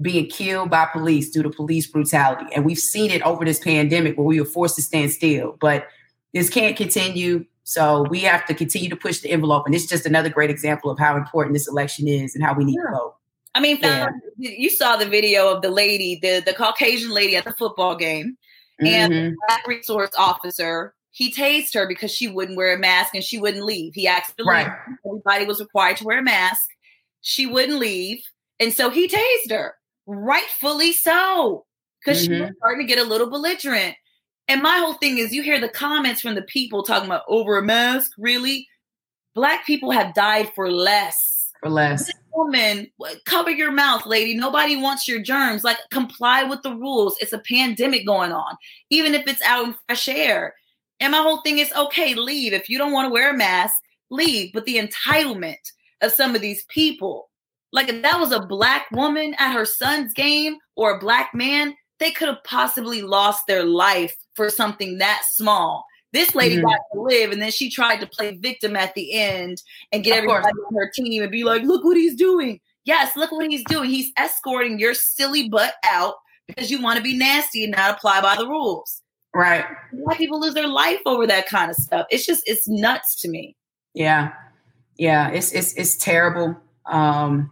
being killed by police due to police brutality. And we've seen it over this pandemic where we were forced to stand still. But this can't continue. So we have to continue to push the envelope. And it's just another great example of how important this election is and how we need yeah. to vote. I mean, yeah. you saw the video of the lady, the, the Caucasian lady at the football game, and mm-hmm. the black resource officer he tased her because she wouldn't wear a mask and she wouldn't leave. He asked her Right. Everybody was required to wear a mask. She wouldn't leave. And so he tased her. Rightfully so. Because she was Mhm. starting to get a little belligerent. And my whole thing is you hear the comments from the people talking about over a mask, really? Black people have died for less For less. woman, cover your mouth, lady. Nobody wants your germs. Like, comply with the rules. It's a pandemic going on, even if it's out in fresh air. And my whole thing is okay, leave. If you don't want to wear a mask, leave. But the entitlement of some of these people, like if that was a black woman at her son's game or a black man, they could have possibly lost their life for something that small. This lady Mhm. got to live, and then she tried to play victim at the end and get Of course. everybody on her team and be like, look what he's doing. Yes, look what he's doing. He's escorting your silly butt out because you want to be nasty and not apply by the rules. Right. Why people lose their life over that kind of stuff. It's just, it's nuts to me. Yeah. Yeah. It's it's it's terrible. Um,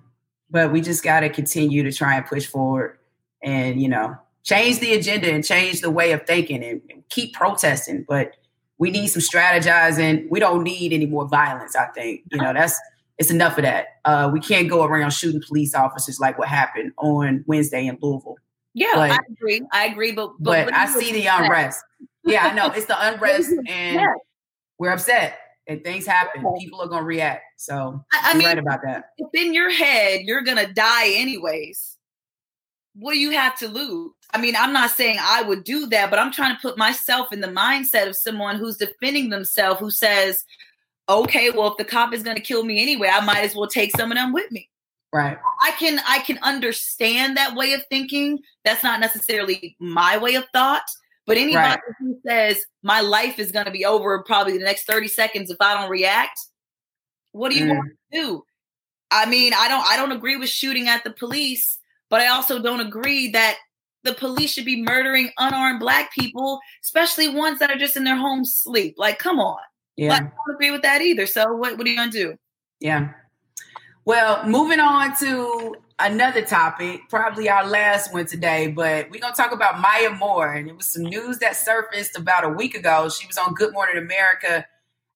but we just gotta continue to try and push forward and you know change the agenda and change the way of thinking and, and keep protesting. But we need some strategizing. We don't need any more violence, I think. You know, that's it's enough of that. Uh, we can't go around shooting police officers like what happened on Wednesday in Louisville. Yeah, But- I agree. I agree. But, But, what I see the unrest. Yeah, I know. It's the <laughs> unrest and Yeah. we're upset. And things happen. People are gonna react. So I, I mean, right about that. if in your head you're gonna die anyways, what do you have to lose? I mean, I'm not saying I would do that, but I'm trying to put myself in the mindset of someone who's defending themselves who says, okay, well, if the cop is gonna kill me anyway, I might as well take some of them with me. Right. I can I can understand that way of thinking. That's not necessarily my way of thought. But anybody Right. who says my life is going to be over probably the next 30 seconds if I don't react, what do you Mm. want to do? I mean, I don't I don't agree with shooting at the police, but I also don't agree that the police should be murdering unarmed black people, especially ones that are just in their home sleep. Like, come on. Yeah. Like, I don't agree with that either. So what, what are you gonna do? Yeah. Well, moving on to another topic, probably our last one today, but we're going to talk about Maya Moore. And it was some news that surfaced about a week ago. She was on Good Morning America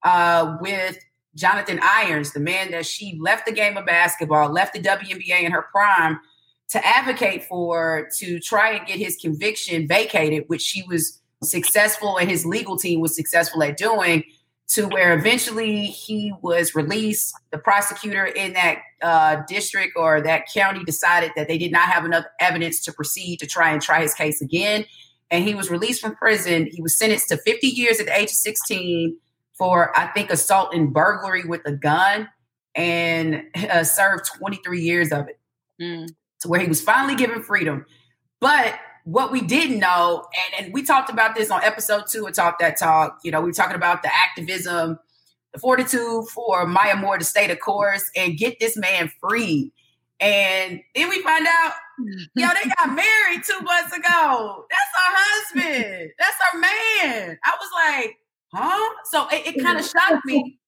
uh, with Jonathan Irons, the man that she left the game of basketball, left the WNBA in her prime to advocate for to try and get his conviction vacated, which she was successful and his legal team was successful at doing to where eventually he was released. The prosecutor in that uh, district or that county decided that they did not have enough evidence to proceed to try and try his case again. And he was released from prison. He was sentenced to 50 years at the age of 16 for, I think, assault and burglary with a gun and uh, served 23 years of it to where he was finally given freedom. But what we didn't know, and, and we talked about this on episode two of Talk That Talk, you know, we were talking about the activism, the fortitude for Maya Moore to stay the course and get this man free. And then we find out, yo, they got <laughs> married two months ago. That's our husband. That's our man. I was like, huh? So it, it kind of <laughs> shocked me.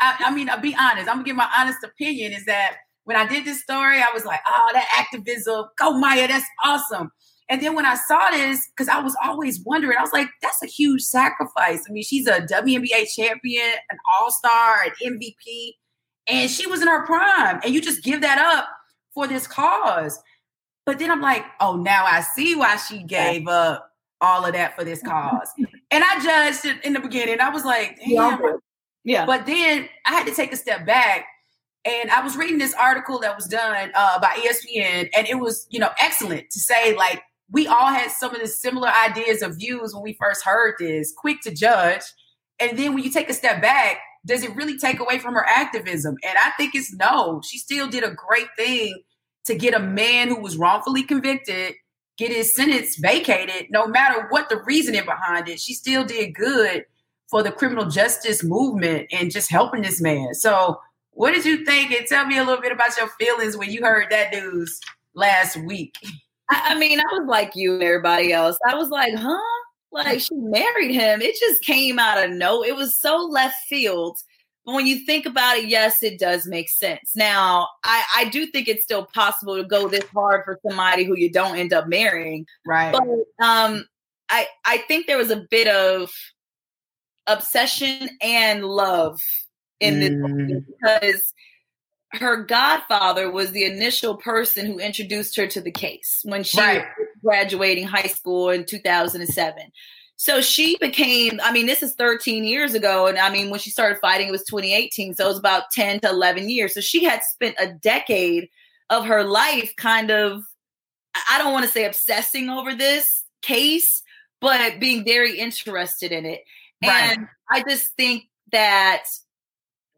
I, I mean, I'll be honest. I'm gonna give my honest opinion is that when I did this story, I was like, oh, that activism, go Maya, that's awesome. And then when I saw this, because I was always wondering, I was like, that's a huge sacrifice. I mean, she's a WNBA champion, an all star, an MVP, and she was in her prime. And you just give that up for this cause. But then I'm like, oh, now I see why she gave up all of that for this cause. <laughs> and I judged it in the beginning. I was like, damn. Yeah. But then I had to take a step back and I was reading this article that was done uh, by ESPN, and it was, you know, excellent to say like we all had some of the similar ideas of views when we first heard this, quick to judge, and then when you take a step back, does it really take away from her activism? And I think it's no. She still did a great thing to get a man who was wrongfully convicted get his sentence vacated, no matter what the reasoning behind it. She still did good for the criminal justice movement and just helping this man. So what did you think? And tell me a little bit about your feelings when you heard that news last week. <laughs> I, I mean, I was like you and everybody else. I was like, huh? Like she married him. It just came out of no. It was so left field. But when you think about it, yes, it does make sense. Now, I, I do think it's still possible to go this hard for somebody who you don't end up marrying. Right. But um, I I think there was a bit of obsession and love in this mm. because her godfather was the initial person who introduced her to the case when she right. was graduating high school in 2007. So she became, I mean, this is 13 years ago. And I mean, when she started fighting, it was 2018. So it was about 10 to 11 years. So she had spent a decade of her life kind of, I don't want to say obsessing over this case, but being very interested in it. Right. And I just think that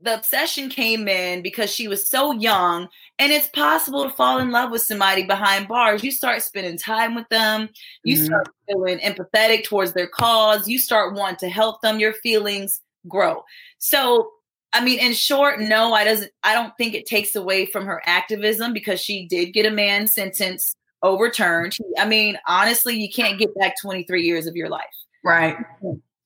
the obsession came in because she was so young and it's possible to fall in love with somebody behind bars. You start spending time with them. You mm-hmm. start feeling empathetic towards their cause. You start wanting to help them. Your feelings grow. So i mean in short no i doesn't i don't think it takes away from her activism because she did get a man sentence overturned. I mean honestly you can't get back 23 years of your life. Right.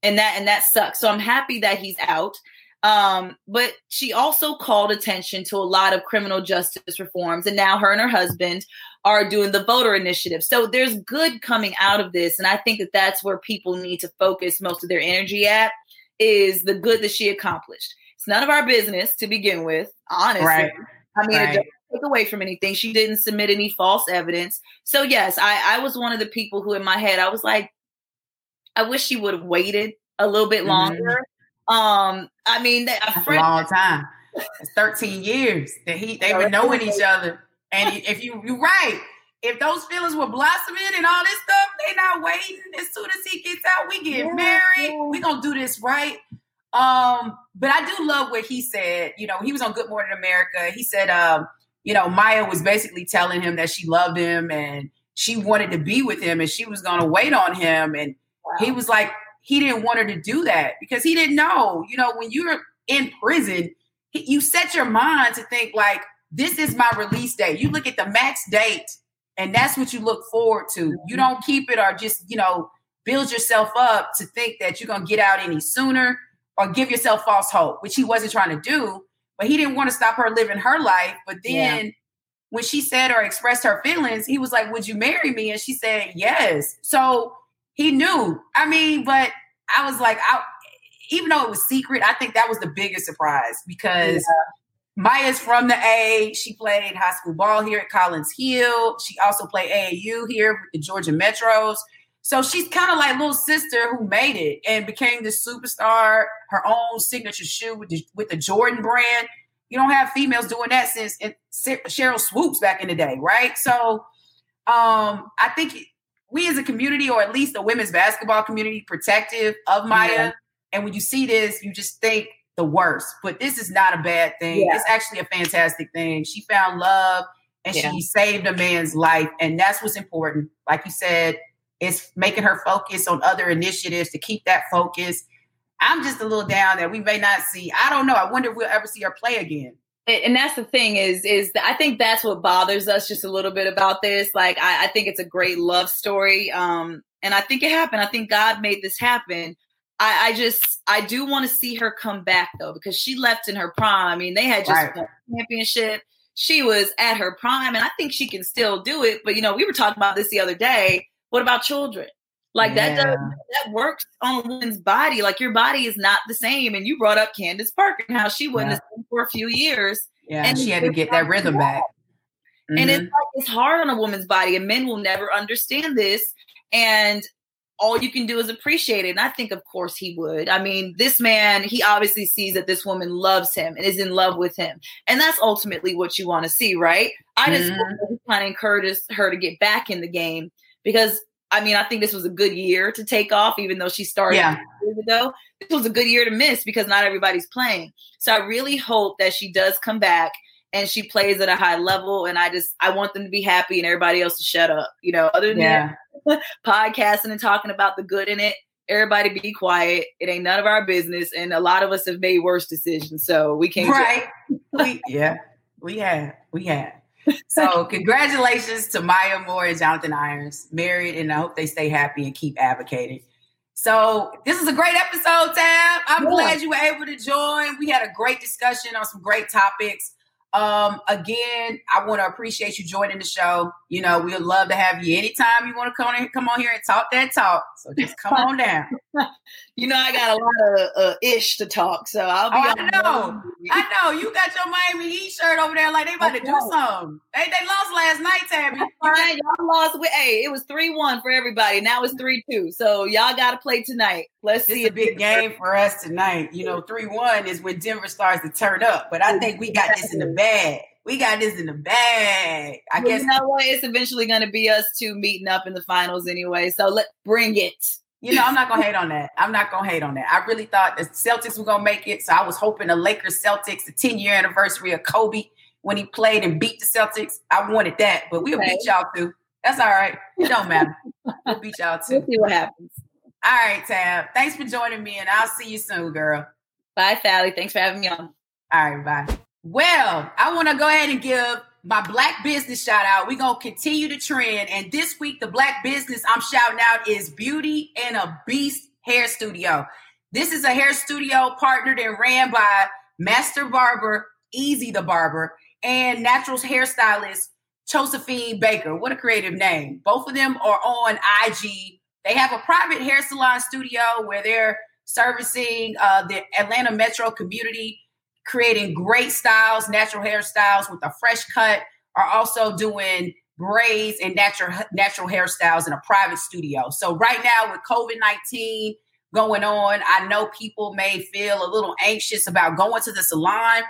And that and that sucks. So i'm happy that he's out um, but she also called attention to a lot of criminal justice reforms. And now her and her husband are doing the voter initiative. So there's good coming out of this. And I think that that's where people need to focus most of their energy at is the good that she accomplished. It's none of our business to begin with, honestly. Right. I mean, right. it doesn't take away from anything. She didn't submit any false evidence. So yes, I, I was one of the people who in my head, I was like, I wish she would have waited a little bit mm-hmm. longer. Mm-hmm um, I mean, a, friend, a long time. It's 13 years that he they've been knowing each other. And if you you're right, if those feelings were blossoming and all this stuff, they're not waiting. As soon as he gets out, we get yeah, married. Yeah. We gonna do this right. Um, but I do love what he said. You know, he was on Good Morning America. He said, um, you know, Maya was basically telling him that she loved him and she wanted to be with him and she was gonna wait on him. And wow. he was like, he didn't want her to do that because he didn't know. You know, when you're in prison, you set your mind to think like, this is my release date. You look at the max date, and that's what you look forward to. You mm-hmm. don't keep it or just, you know, build yourself up to think that you're going to get out any sooner or give yourself false hope, which he wasn't trying to do. But he didn't want to stop her living her life. But then yeah. when she said or expressed her feelings, he was like, Would you marry me? And she said, Yes. So he knew. I mean, but I was like, I, even though it was secret, I think that was the biggest surprise because yeah. Maya's from the A. She played high school ball here at Collins Hill. She also played AAU here with the Georgia Metros. So she's kind of like little sister who made it and became this superstar, her own signature shoe with the, with the Jordan brand. You don't have females doing that since Sheryl Swoopes back in the day, right? So um, I think we as a community, or at least the women's basketball community, protective of Maya. Yeah. And when you see this, you just think the worst. But this is not a bad thing. Yeah. It's actually a fantastic thing. She found love and yeah. she saved a man's life. And that's what's important. Like you said, it's making her focus on other initiatives to keep that focus. I'm just a little down that we may not see. I don't know. I wonder if we'll ever see her play again and that's the thing is is i think that's what bothers us just a little bit about this. Like I, I, think it's a great love story um and i think it happened. I think god made this happen. I i just i do want to see her come back though because she left in her prime. I mean they had just right. won championship. She was at her prime and i think she can still do it but you know we were talking about this the other day. What about children like yeah. that does that works on a woman's body. Like your body is not the same. And you brought up Candace Parker and how she wasn't yeah. the same for a few years. Yeah, and she had to get that rhythm back. Mm-hmm. And it's mm-hmm. like, it's hard on a woman's body, and men will never understand this. And all you can do is appreciate it. And I think, of course, he would. I mean, this man, he obviously sees that this woman loves him and is in love with him. And that's ultimately what you want to see, right? I just mm-hmm. kind of encourage her to get back in the game because I mean, I think this was a good year to take off, even though she started yeah. years ago. This was a good year to miss because not everybody's playing. So I really hope that she does come back and she plays at a high level. And I just I want them to be happy and everybody else to shut up. You know, other than yeah. that, <laughs> podcasting and talking about the good in it. Everybody be quiet. It ain't none of our business. And a lot of us have made worse decisions. So we can't Right. we, yeah, we have. We have so <laughs> congratulations to Maya Moore and Jonathan Irons, married, and I hope they stay happy and keep advocating. So this is a great episode, Tab. I'm yeah. glad you were able to join. We had a great discussion on some great topics. Um, again, I want to appreciate you joining the show. You know, we'd love to have you anytime you want to come on, come on here and talk that talk. So just come on down. <laughs> you know, I got a lot of uh, ish to talk, so I'll be. Oh, I know, I know. You got your Miami Heat shirt over there, like they about to do something. They they lost last night, Tabby. Right, y'all lost. With, hey, it was three one for everybody. Now it's three two. So y'all got to play tonight. Let's see. a big game for us tonight. You know, three one is when Denver starts to turn up, but I think we got this in the bag. We got this in the bag. I well, guess you know what? It's eventually going to be us two meeting up in the finals anyway. So let bring it. You know, I'm not gonna hate on that. I'm not gonna hate on that. I really thought the Celtics were gonna make it, so I was hoping the Lakers Celtics, the 10 year anniversary of Kobe when he played and beat the Celtics. I wanted that, but we'll okay. beat y'all too. That's all right. It don't matter. <laughs> we'll beat y'all too. We'll see what happens. All right, Tab. Thanks for joining me, and I'll see you soon, girl. Bye, Sally. Thanks for having me on. All right, bye. Well, I want to go ahead and give my black business shout out. We're going to continue the trend. And this week, the black business I'm shouting out is Beauty and a Beast Hair Studio. This is a hair studio partnered and ran by Master Barber, Easy the Barber, and natural hairstylist Josephine Baker. What a creative name. Both of them are on IG. They have a private hair salon studio where they're servicing uh, the Atlanta metro community creating great styles, natural hairstyles with a fresh cut, are also doing braids and natural natural hairstyles in a private studio. So right now with COVID-19 going on, I know people may feel a little anxious about going to the salon,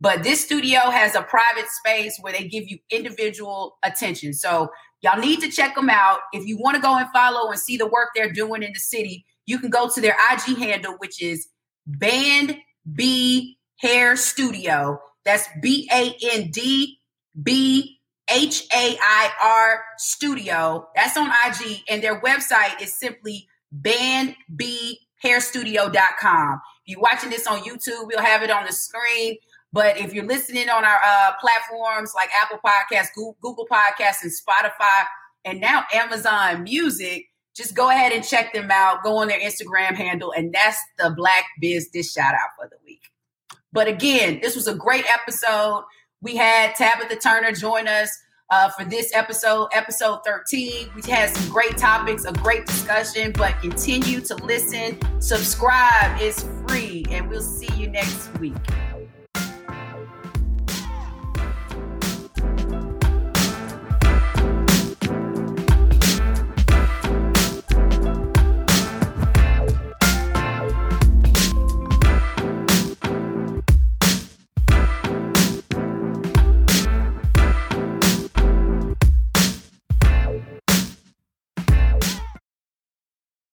but this studio has a private space where they give you individual attention. So y'all need to check them out. If you want to go and follow and see the work they're doing in the city, you can go to their IG handle, which is Band B Hair Studio. That's B A N D B H A I R Studio. That's on IG, and their website is simply bandbhairstudio.com. If you're watching this on YouTube, we'll have it on the screen. But if you're listening on our uh, platforms like Apple Podcasts, Google Podcasts, and Spotify, and now Amazon Music, just go ahead and check them out. Go on their Instagram handle, and that's the Black Business shout out for the week. But again, this was a great episode. We had Tabitha Turner join us uh, for this episode, episode 13. We had some great topics, a great discussion, but continue to listen. Subscribe is free, and we'll see you next week.